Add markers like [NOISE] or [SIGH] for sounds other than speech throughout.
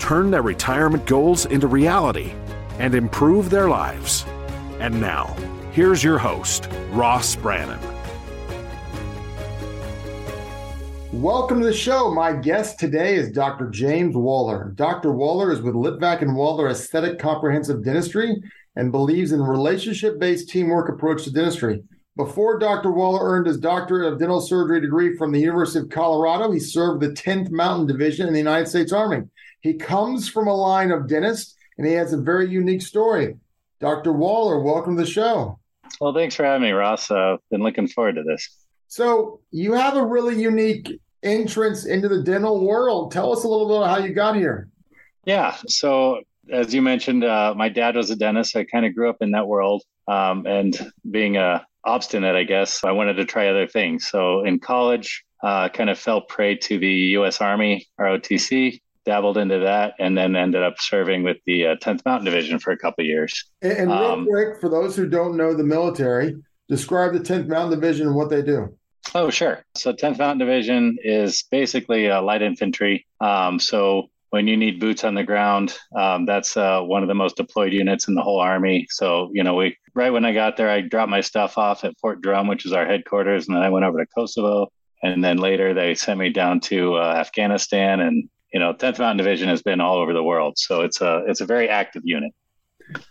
turn their retirement goals into reality, and improve their lives. And now, here's your host, Ross Brannan. Welcome to the show. My guest today is Dr. James Waller. Dr. Waller is with Litvak and Waller Aesthetic Comprehensive Dentistry and believes in relationship-based teamwork approach to dentistry. Before Dr. Waller earned his doctorate of dental surgery degree from the University of Colorado, he served the 10th Mountain Division in the United States Army. He comes from a line of dentists and he has a very unique story. Dr. Waller, welcome to the show. Well, thanks for having me, Ross. I've uh, been looking forward to this. So, you have a really unique entrance into the dental world. Tell us a little bit about how you got here. Yeah. So, as you mentioned, uh, my dad was a dentist. I kind of grew up in that world. Um, and being a obstinate, I guess. I wanted to try other things. So in college, uh, kind of fell prey to the U.S. Army ROTC, dabbled into that, and then ended up serving with the uh, 10th Mountain Division for a couple years. And, and real um, quick, for those who don't know the military, describe the 10th Mountain Division and what they do. Oh, sure. So 10th Mountain Division is basically a light infantry. Um, so when you need boots on the ground, um, that's uh, one of the most deployed units in the whole army. So, you know, we right when I got there, I dropped my stuff off at Fort Drum, which is our headquarters, and then I went over to Kosovo, and then later they sent me down to uh, Afghanistan, and you know, 10th Mountain Division has been all over the world, so it's a it's a very active unit.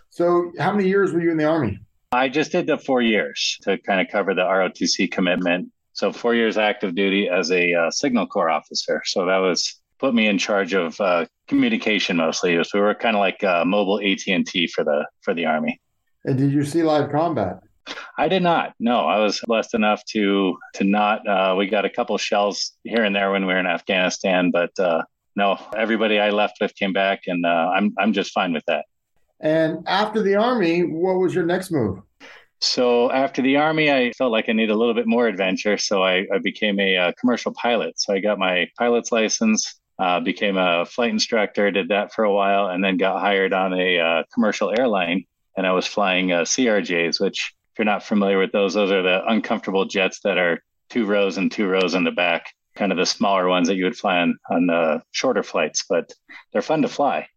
So, how many years were you in the army? I just did the four years to kind of cover the ROTC commitment. So, four years active duty as a uh, signal corps officer. So that was put me in charge of uh, communication mostly. So we were kind of like uh, mobile AT and T for the for the army. And did you see live combat? I did not. No, I was blessed enough to to not. Uh, we got a couple shells here and there when we were in Afghanistan, but uh, no, everybody I left with came back, and uh, I'm I'm just fine with that. And after the army, what was your next move? So after the army, I felt like I needed a little bit more adventure, so I, I became a, a uh, commercial pilot. So I got my pilot's license uh, became a flight instructor, did that for a while, and then got hired on a uh, commercial airline. And I was flying uh, CRJs, which, if you're not familiar with those, those are the uncomfortable jets that are two rows and two rows in the back, kind of the smaller ones that you would fly on on the shorter flights, but they're fun to fly.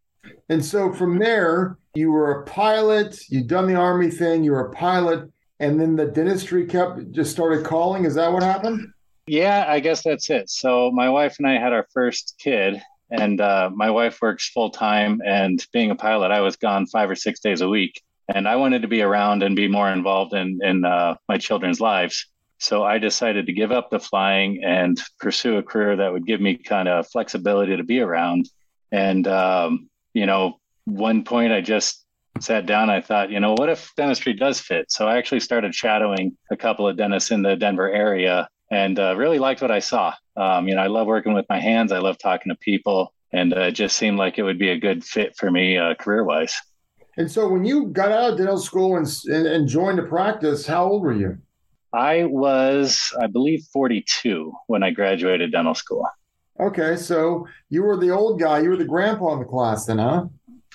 And so from there, you were a pilot. You'd done the army thing. You were a pilot, and then the dentistry kept just started calling. Is that what happened? Yeah, I guess that's it. So my wife and I had our first kid, and uh, my wife works full time. And being a pilot, I was gone five or six days a week, and I wanted to be around and be more involved in in uh, my children's lives. So I decided to give up the flying and pursue a career that would give me kind of flexibility to be around. And um, you know, one point I just sat down. I thought, you know, what if dentistry does fit? So I actually started shadowing a couple of dentists in the Denver area and uh, really liked what I saw. Um, you know, I love working with my hands. I love talking to people, and uh, it just seemed like it would be a good fit for me uh, career wise. And so, when you got out of dental school and, and, and joined the practice, how old were you? I was, I believe, 42 when I graduated dental school. Okay, so you were the old guy. You were the grandpa in the class, then, huh?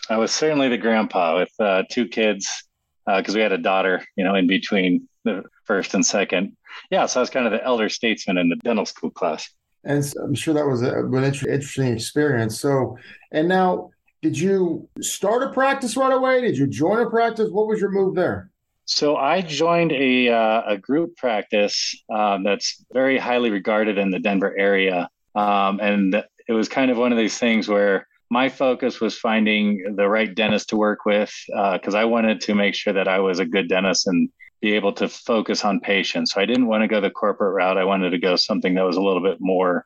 I was certainly the grandpa with uh, two kids because uh, we had a daughter, you know, in between the first and second. Yeah, so I was kind of the elder statesman in the dental school class. And I'm sure that was a, an interesting experience. So, and now, did you start a practice right away? Did you join a practice? What was your move there? So I joined a uh, a group practice um, that's very highly regarded in the Denver area, um, and it was kind of one of these things where my focus was finding the right dentist to work with because uh, I wanted to make sure that I was a good dentist and be able to focus on patients. So I didn't want to go the corporate route. I wanted to go something that was a little bit more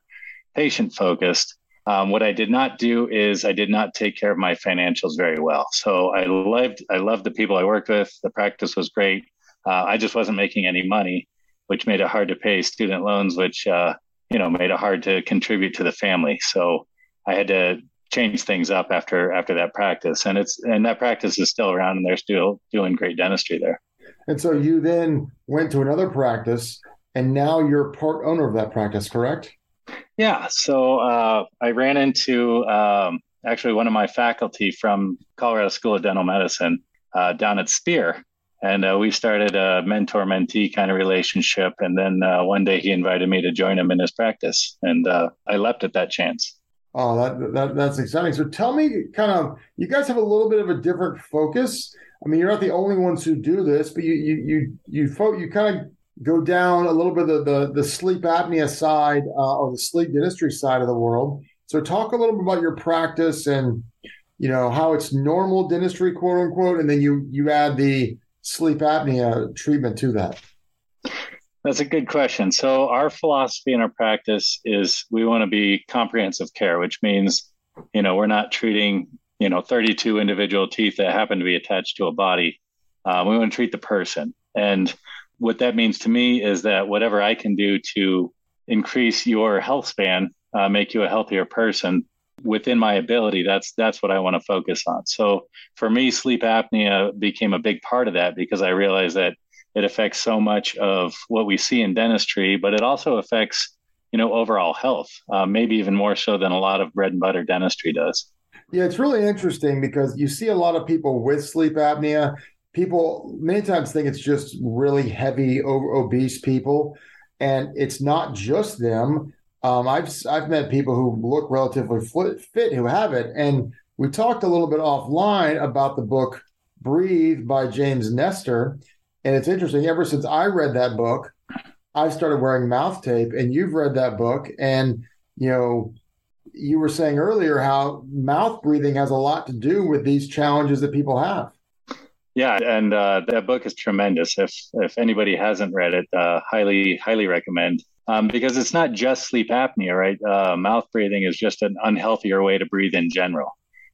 patient focused. Um, what I did not do is I did not take care of my financials very well. So I loved I loved the people I worked with. The practice was great. Uh, I just wasn't making any money, which made it hard to pay student loans, which uh, you know made it hard to contribute to the family. So I had to change things up after after that practice, and it's and that practice is still around, and they're still doing great dentistry there. And so you then went to another practice, and now you're part owner of that practice, correct? Yeah. So uh, I ran into um, actually one of my faculty from Colorado School of Dental Medicine uh, down at Spear. And uh, we started a mentor mentee kind of relationship. And then uh, one day he invited me to join him in his practice. And uh, I leapt at that chance. Oh, that, that that's exciting. So tell me, kind of, you guys have a little bit of a different focus. I mean, you're not the only ones who do this, but you you you you fo- you kind of go down a little bit of the the sleep apnea side uh, or the sleep dentistry side of the world. So talk a little bit about your practice and you know how it's normal dentistry, quote unquote, and then you you add the sleep apnea treatment to that. That's a good question. So our philosophy in our practice is we want to be comprehensive care, which means you know we're not treating you know 32 individual teeth that happen to be attached to a body. Uh, we want to treat the person and what that means to me is that whatever I can do to increase your health span, uh, make you a healthier person within my ability, that's that's what I want to focus on. So for me, sleep apnea became a big part of that because I realized that it affects so much of what we see in dentistry, but it also affects you know overall health, uh, maybe even more so than a lot of bread and butter dentistry does. Yeah, it's really interesting because you see a lot of people with sleep apnea people many times think it's just really heavy obese people and it's not just them um, I've I've met people who look relatively fit who have it, and we talked a little bit offline about the book "Breathe" by James Nestor, and it's interesting. Ever since I read that book, I started wearing mouth tape, and you've read that book, and you know, you were saying earlier how mouth breathing has a lot to do with these challenges that people have. Yeah, and uh, that book is tremendous. If if anybody hasn't read it, uh, highly highly recommend. Um, because it's not just sleep apnea, right? Uh, mouth breathing is just an unhealthier way to breathe in general,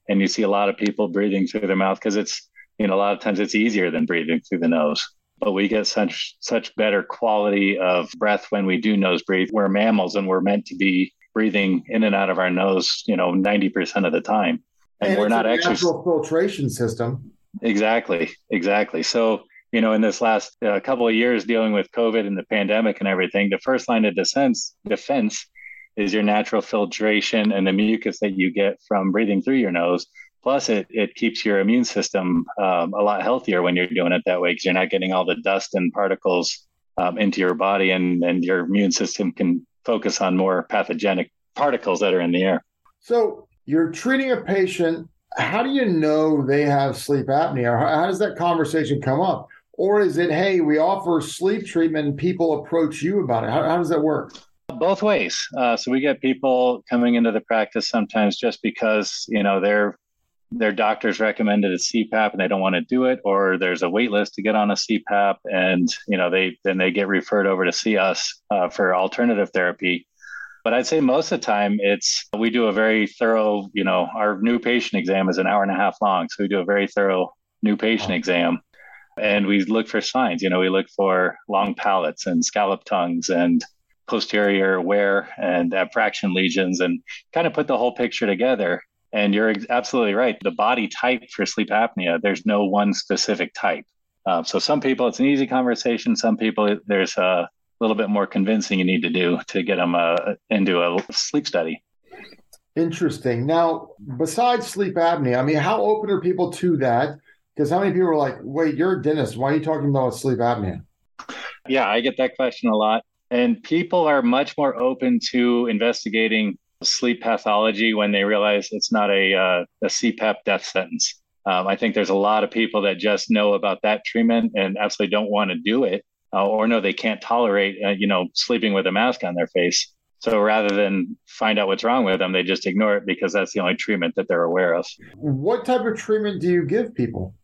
and you see a lot of people breathing through their mouth because it's you know a lot of times it's easier than breathing through the nose. But we get such such better quality of breath when we do nose breathe. We're mammals, and we're meant to be breathing in and out of our nose, you know, ninety percent of the time, and, and we're not actually a filtration system Exactly, exactly. So, you know, in this last uh, couple of years dealing with COVID and the pandemic and everything, the first line of defense defense is your natural filtration and the mucus that you get from breathing through your nose. Plus, it it keeps your immune system um, a lot healthier when you're doing it that way because you're not getting all the dust and particles um, into your body, and and your immune system can focus on more pathogenic particles that are in the air. So, you're treating a patient how do you know they have sleep apnea? How, does that conversation come up? Or is it, hey, we offer sleep treatment and people approach you about it? How, how does that work? Both ways. Uh, so we get people coming into the practice sometimes just because you know their their doctors recommended a CPAP and they don't want to do it, or there's a wait list to get on a CPAP, and you know they then they get referred over to see us uh, for alternative therapy. But I'd say most of the time it's we do a very thorough, you know, our new patient exam is an hour and a half long. So we do a very thorough new patient exam and we look for signs. You know, we look for long palates and scallop tongues and posterior wear and abfraction lesions and kind of put the whole picture together. And you're absolutely right. The body type for sleep apnea, there's no one specific type. Uh, so some people, it's an easy conversation. Some people, there's a little bit more convincing you need to do to get them uh, into a sleep study. Interesting. Now, besides sleep apnea, I mean, how open are people to that? Because how many people are like, wait, you're a dentist. Why are you talking about sleep apnea? Yeah, I get that question a lot. And people are much more open to investigating sleep pathology when they realize it's not a, uh, a CPAP death sentence. Um, I think there's a lot of people that just know about that treatment and absolutely don't want to do it uh, or no, they can't tolerate, uh, you know, sleeping with a mask on their face. So rather than find out what's wrong with them, they just ignore it because that's the only treatment that they're aware of. What type of treatment do you give people?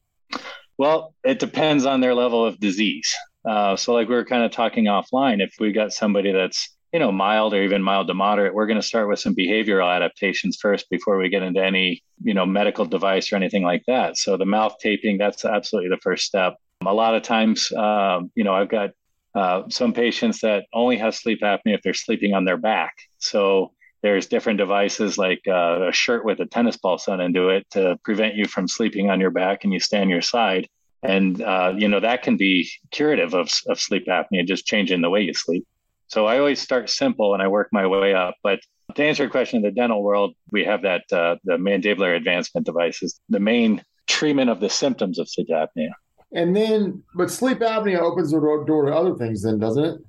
Well, it depends on their level of disease. Uh, so, like we were kind of talking offline, if we got somebody that's you know mild or even mild to moderate, we're going to start with some behavioral adaptations first before we get into any you know medical device or anything like that. So the mouth taping, that's absolutely the first step. A lot of times, um, you know, I've got uh, some patients that only have sleep apnea if they're sleeping on their back. So There's different devices like uh, a shirt with a tennis ball sewn into it to prevent you from sleeping on your back and you stay on your side. And, uh, you know, that can be curative of, of sleep apnea, just changing the way you sleep. So I always start simple and I work my way up. But to answer your question, in the dental world, we have that uh, the mandibular advancement devices, the main treatment of the symptoms of sleep apnea. And then, but sleep apnea opens the door to other things, then, doesn't it?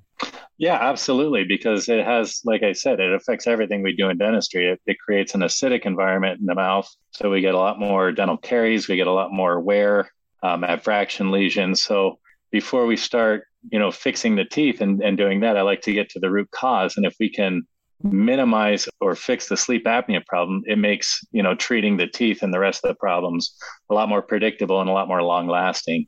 Yeah, absolutely. Because it has, like I said, it affects everything we do in dentistry. It, it creates an acidic environment in the mouth. So we get a lot more dental caries, we get a lot more wear, um, abfraction lesions. So before we start, you know, fixing the teeth and, and doing that, I like to get to the root cause. And if we can minimize or fix the sleep apnea problem, it makes, you know, treating the teeth and the rest of the problems a lot more predictable and a lot more long lasting.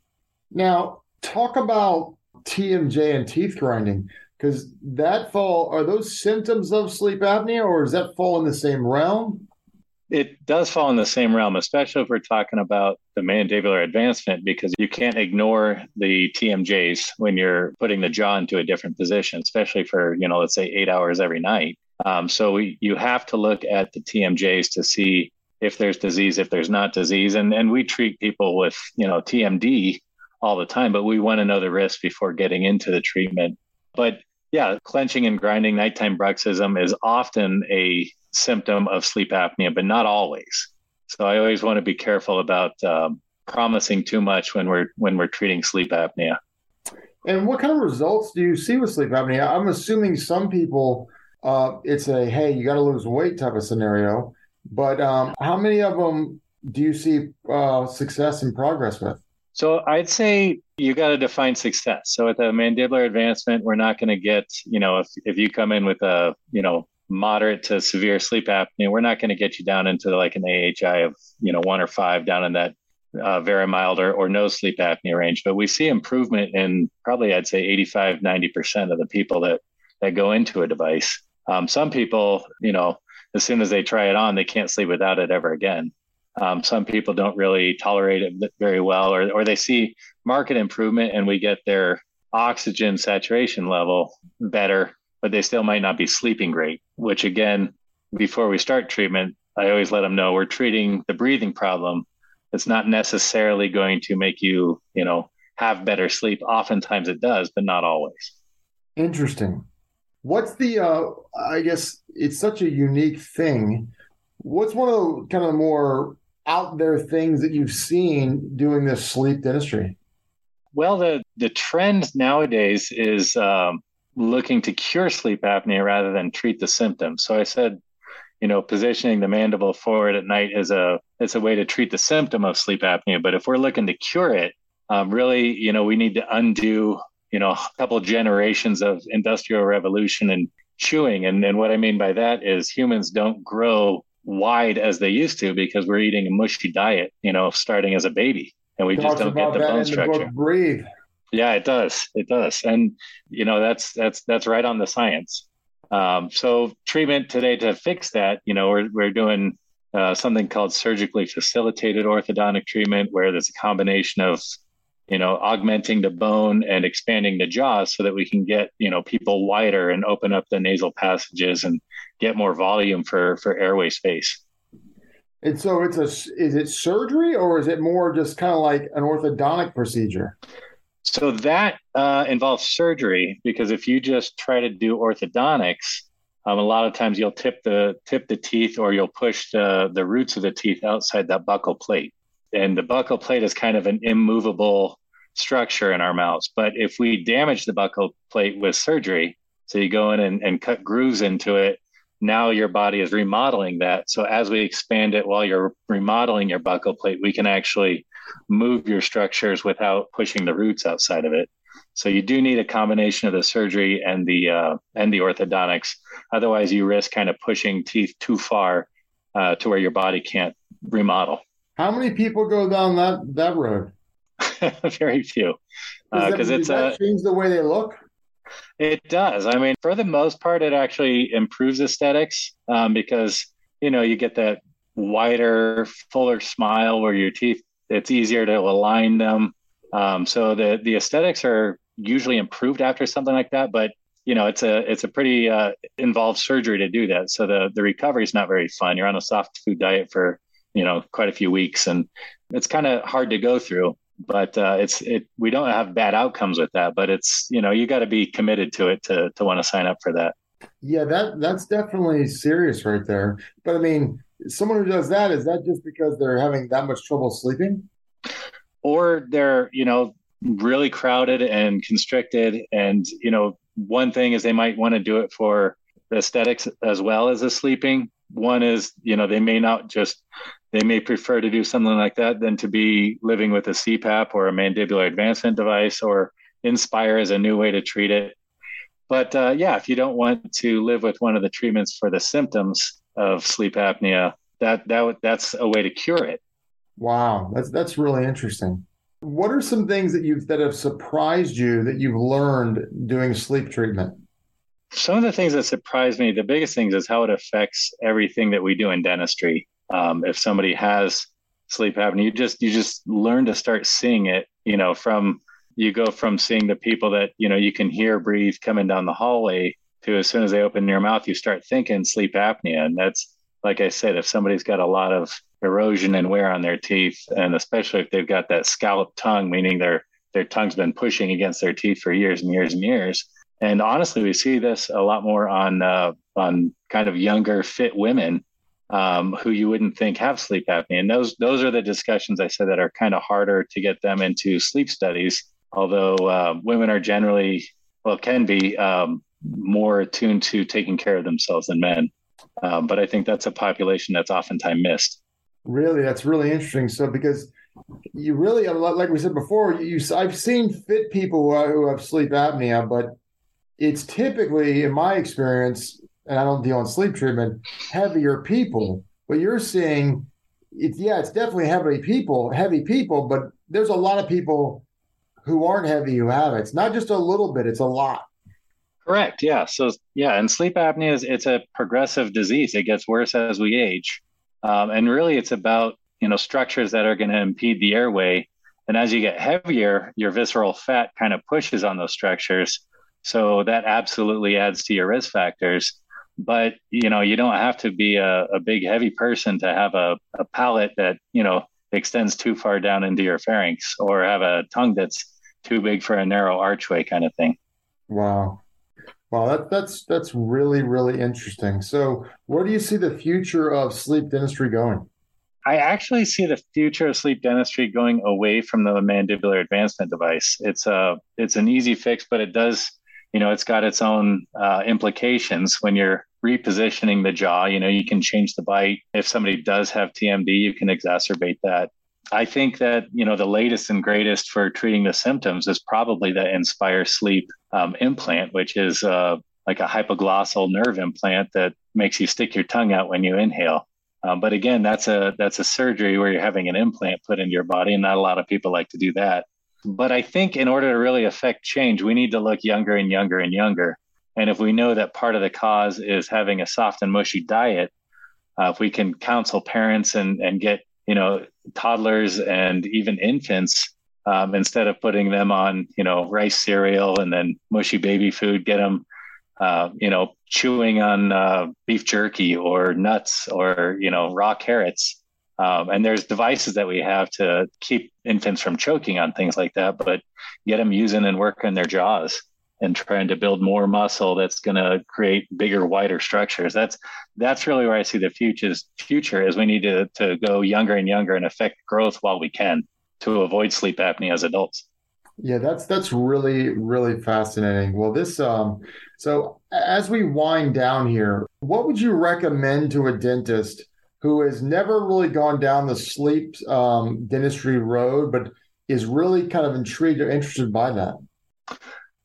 Now, talk about TMJ and teeth grinding because that fall are those symptoms of sleep apnea or does that fall in the same realm? It does fall in the same realm, especially if we're talking about the mandibular advancement, because you can't ignore the TMJs when you're putting the jaw into a different position, especially for, you know, let's say eight hours every night. Um, so we, you have to look at the TMJs to see if there's disease, if there's not disease. And, and we treat people with, you know, TMD all the time, but we want to know the risk before getting into the treatment. But yeah, clenching and grinding nighttime bruxism is often a symptom of sleep apnea, but not always. So I always want to be careful about um, promising too much when we're when we're treating sleep apnea. And what kind of results do you see with sleep apnea? I'm assuming some people uh, it's a hey, you got to lose weight type of scenario. But um, how many of them do you see uh, success and progress with? So I'd say you got to define success. So with the mandibular advancement, we're not going to get, you know, if, if you come in with a, you know, moderate to severe sleep apnea, we're not going to get you down into like an AHI of, you know, one or five down in that uh, very mild or, or no sleep apnea range. But we see improvement in probably, I'd say 85, 90% of the people that, that go into a device. Um, some people, you know, as soon as they try it on, they can't sleep without it ever again. Um, some people don't really tolerate it very well, or, or they see market improvement and we get their oxygen saturation level better, but they still might not be sleeping great, which again, before we start treatment, I always let them know we're treating the breathing problem. It's not necessarily going to make you, you know, have better sleep. Oftentimes it does, but not always. Interesting. What's the, uh, I guess it's such a unique thing. What's one of the kind of more out there things that you've seen doing this sleep dentistry? Well, the the trend nowadays is um, looking to cure sleep apnea rather than treat the symptoms. So I said, you know, positioning the mandible forward at night is a it's a way to treat the symptom of sleep apnea. But if we're looking to cure it, um, really, you know, we need to undo you know a couple generations of industrial revolution and chewing. And and what I mean by that is humans don't grow wide as they used to because we're eating a mushy diet, you know, starting as a baby, and we just don't get the bone structure. The breathe. Yeah, it does. It does, and you know that's that's that's right on the science. Um, so treatment today to fix that, you know, we're we're doing uh, something called surgically facilitated orthodontic treatment, where there's a combination of you know, augmenting the bone and expanding the jaw so that we can get, you know, people wider and open up the nasal passages and get more volume for for airway space. And so it's a is it surgery or is it more just kind of like an orthodontic procedure? So that uh, involves surgery because if you just try to do orthodontics, um, a lot of times you'll tip the tip the teeth or you'll push the the roots of the teeth outside that buccal plate and the buccal plate is kind of an immovable structure in our mouths. But if we damage the buccal plate with surgery, so you go in and, and cut grooves into it, now your body is remodeling that. So as we expand it while you're remodeling your buccal plate, we can actually move your structures without pushing the roots outside of it. So you do need a combination of the surgery and the uh, and the orthodontics. Otherwise, you risk kind of pushing teeth too far uh, to where your body can't remodel. How many people go down that that road? [LAUGHS] Very few, because uh, it's a change the way they look. It does. I mean, for the most part, it actually improves aesthetics um, because you know you get that wider, fuller smile where your teeth. It's easier to align them. Um, so the the aesthetics are usually improved after something like that. But you know, it's a it's a pretty uh, involved surgery to do that. So the the recovery is not very fun. You're on a soft food diet for you know quite a few weeks, and it's kind of hard to go through. But uh, it's it we don't have bad outcomes with that. But it's you know you got to be committed to it to to want to sign up for that. Yeah, that that's definitely serious right there. But I mean, someone who does that is that just because they're having that much trouble sleeping, or they're you know really crowded and constricted, and you know one thing is they might want to do it for the aesthetics as well as the sleeping. One is you know they may not just they may prefer to do something like that than to be living with a CPAP or a mandibular advancement device or Inspire as a new way to treat it but uh, yeah, if you don't want to live with one of the treatments for the symptoms of sleep apnea, that that that's a way to cure it. Wow, that's that's really interesting. What are some things that you've that have surprised you that you've learned doing sleep treatment? Some of the things that surprised me, the biggest things is how it affects everything that we do in dentistry. Um, if somebody has sleep apnea, you just you just learn to start seeing it, you know, from you go from seeing the people that you know you can hear breathe coming down the hallway to as soon as they open your mouth you start thinking sleep apnea and that's like i said if somebody's got a lot of erosion and wear on their teeth and especially if they've got that scalloped tongue meaning their their tongue's been pushing against their teeth for years and years and years and honestly we see this a lot more on uh, on kind of younger fit women um, who you wouldn't think have sleep apnea and those those are the discussions i said that are kind of harder to get them into sleep studies although uh, women are generally, well, can be um, more attuned to taking care of themselves than men. Um, but I think that's a population that's oftentimes missed. Really, that's really interesting. So, because you really, like we said before, you I've seen fit people who have sleep apnea, but it's typically, in my experience, and I don't deal in sleep treatment, heavier people. But you're seeing, it's yeah, it's definitely heavy people, heavy people, but there's a lot of people who aren't heavy who have it. It's not just a little bit, it's a lot. Correct. Yeah. So yeah, and sleep apnea is it's a progressive disease. It gets worse as we age. Um, and really it's about, you know, structures that are going to impede the airway. And as you get heavier, your visceral fat kind of pushes on those structures. So that absolutely adds to your risk factors. But you know, you don't have to be a, a big heavy person to have a, a palate that, you know, extends too far down into your pharynx or have a tongue that's too big for a narrow archway kind of thing. Wow. Wow, that, that's that's really really interesting. So, where do you see the future of sleep dentistry going? I actually see the future of sleep dentistry going away from the mandibular advancement device. It's a it's an easy fix, but it does you know it's got its own uh, implications when you're repositioning the jaw. You know, you can change the bite. If somebody does have TMD, you can exacerbate that. I think that you know the latest and greatest for treating the symptoms is probably the Inspire Sleep um, implant, which is uh, like a hypoglossal nerve implant that makes you stick your tongue out when you inhale. Um, but again, that's a that's a surgery where you're having an implant put into your body, and not a lot of people like to do that. But I think in order to really affect change, we need to look younger and younger and younger. And if we know that part of the cause is having a soft and mushy diet, uh, if we can counsel parents and and get you know toddlers and even infants um, instead of putting them on you know rice cereal and then mushy baby food get them uh, you know chewing on uh, beef jerky or nuts or you know raw carrots um, and there's devices that we have to keep infants from choking on things like that but get them using and working their jaws and trying to build more muscle that's going to create bigger wider structures. That's that's really where i see the future's future is we need to, to go younger and younger and affect growth while we can to avoid sleep apnea as adults. Yeah that's that's really really fascinating. Well this um so as we wind down here what would you recommend to a dentist who has never really gone down the sleep um, dentistry road but is really kind of intrigued or interested by that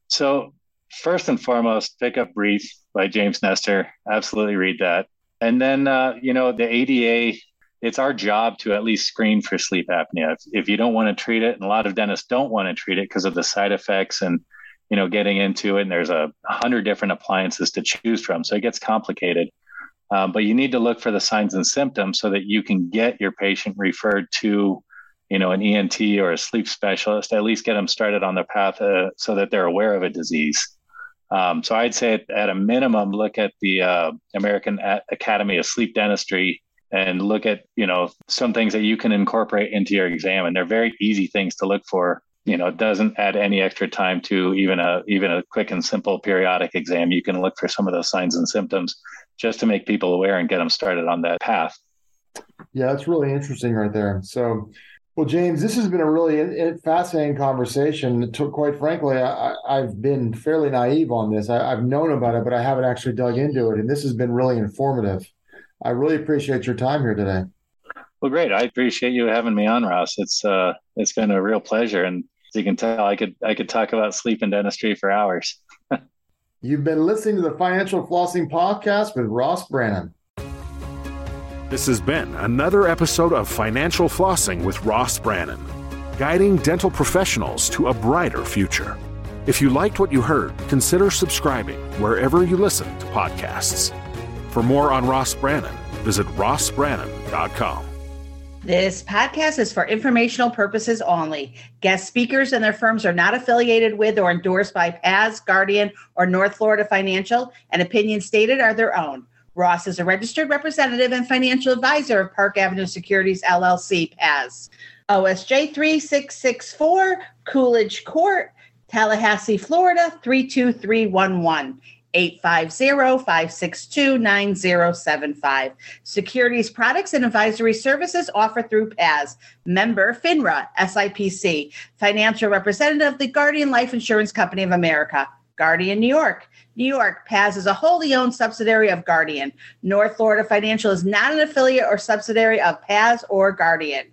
so, first and foremost, pick up Breathe by James Nestor. Absolutely read that. And then, uh, you know, the ADA, it's our job to at least screen for sleep apnea. If, if you don't want to treat it, and a lot of dentists don't want to treat it because of the side effects and, you know, getting into it, and there's a hundred different appliances to choose from. So it gets complicated. Um, but you need to look for the signs and symptoms so that you can get your patient referred to you know, an ENT or a sleep specialist, at least get them started on the path uh, so that they're aware of a disease. Um, so I'd say at, at, a minimum, look at the uh, American Academy of Sleep Dentistry and look at you know some things that you can incorporate into your exam, and they're very easy things to look for. You know, it doesn't add any extra time to even a even a quick and simple periodic exam. You can look for some of those signs and symptoms just to make people aware and get them started on that path. Yeah, that's really interesting right there. So, well, James, this has been a really fascinating conversation. To, quite frankly, I, have been fairly naive on this. I, I've known about it, but I haven't actually dug into it. And this has been really informative. I really appreciate your time here today. Well, great. I appreciate you having me on, Ross. It's uh, it's been a real pleasure, and as you can tell, I could I could talk about sleep and dentistry for hours. [LAUGHS] You've been listening to the Financial Flossing Podcast with Ross Brannan. This has been another episode of Financial Flossing with Ross Brannan, guiding dental professionals to a brighter future. If you liked what you heard, consider subscribing wherever you listen to podcasts. For more on Ross Brannan, visit rossbrannan.com. This podcast is for informational purposes only. Guest speakers and their firms are not affiliated with or endorsed by PAS, Guardian, or North Florida Financial, and opinions stated are their own. Ross is a registered representative and financial advisor of Park Avenue Securities LLC, PAS. OSJ 3664, Coolidge Court, Tallahassee, Florida 32311. 850-562-9075. Securities products and advisory services offered through PAS. Member FINRA, SIPC. Financial representative of the Guardian Life Insurance Company of America. Guardian New York. New York, PAS is a wholly owned subsidiary of Guardian. North Florida Financial is not an affiliate or subsidiary of PAS or Guardian.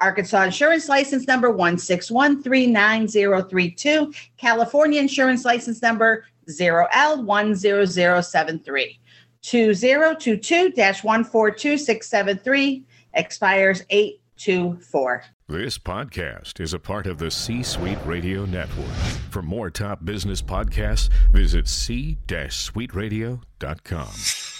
Arkansas Insurance License Number 1613932. California Insurance License Number 0L10073. 2022-142673 expires 824. This podcast is a part of the C Suite Radio Network. For more top business podcasts, visit c-suiteradio.com.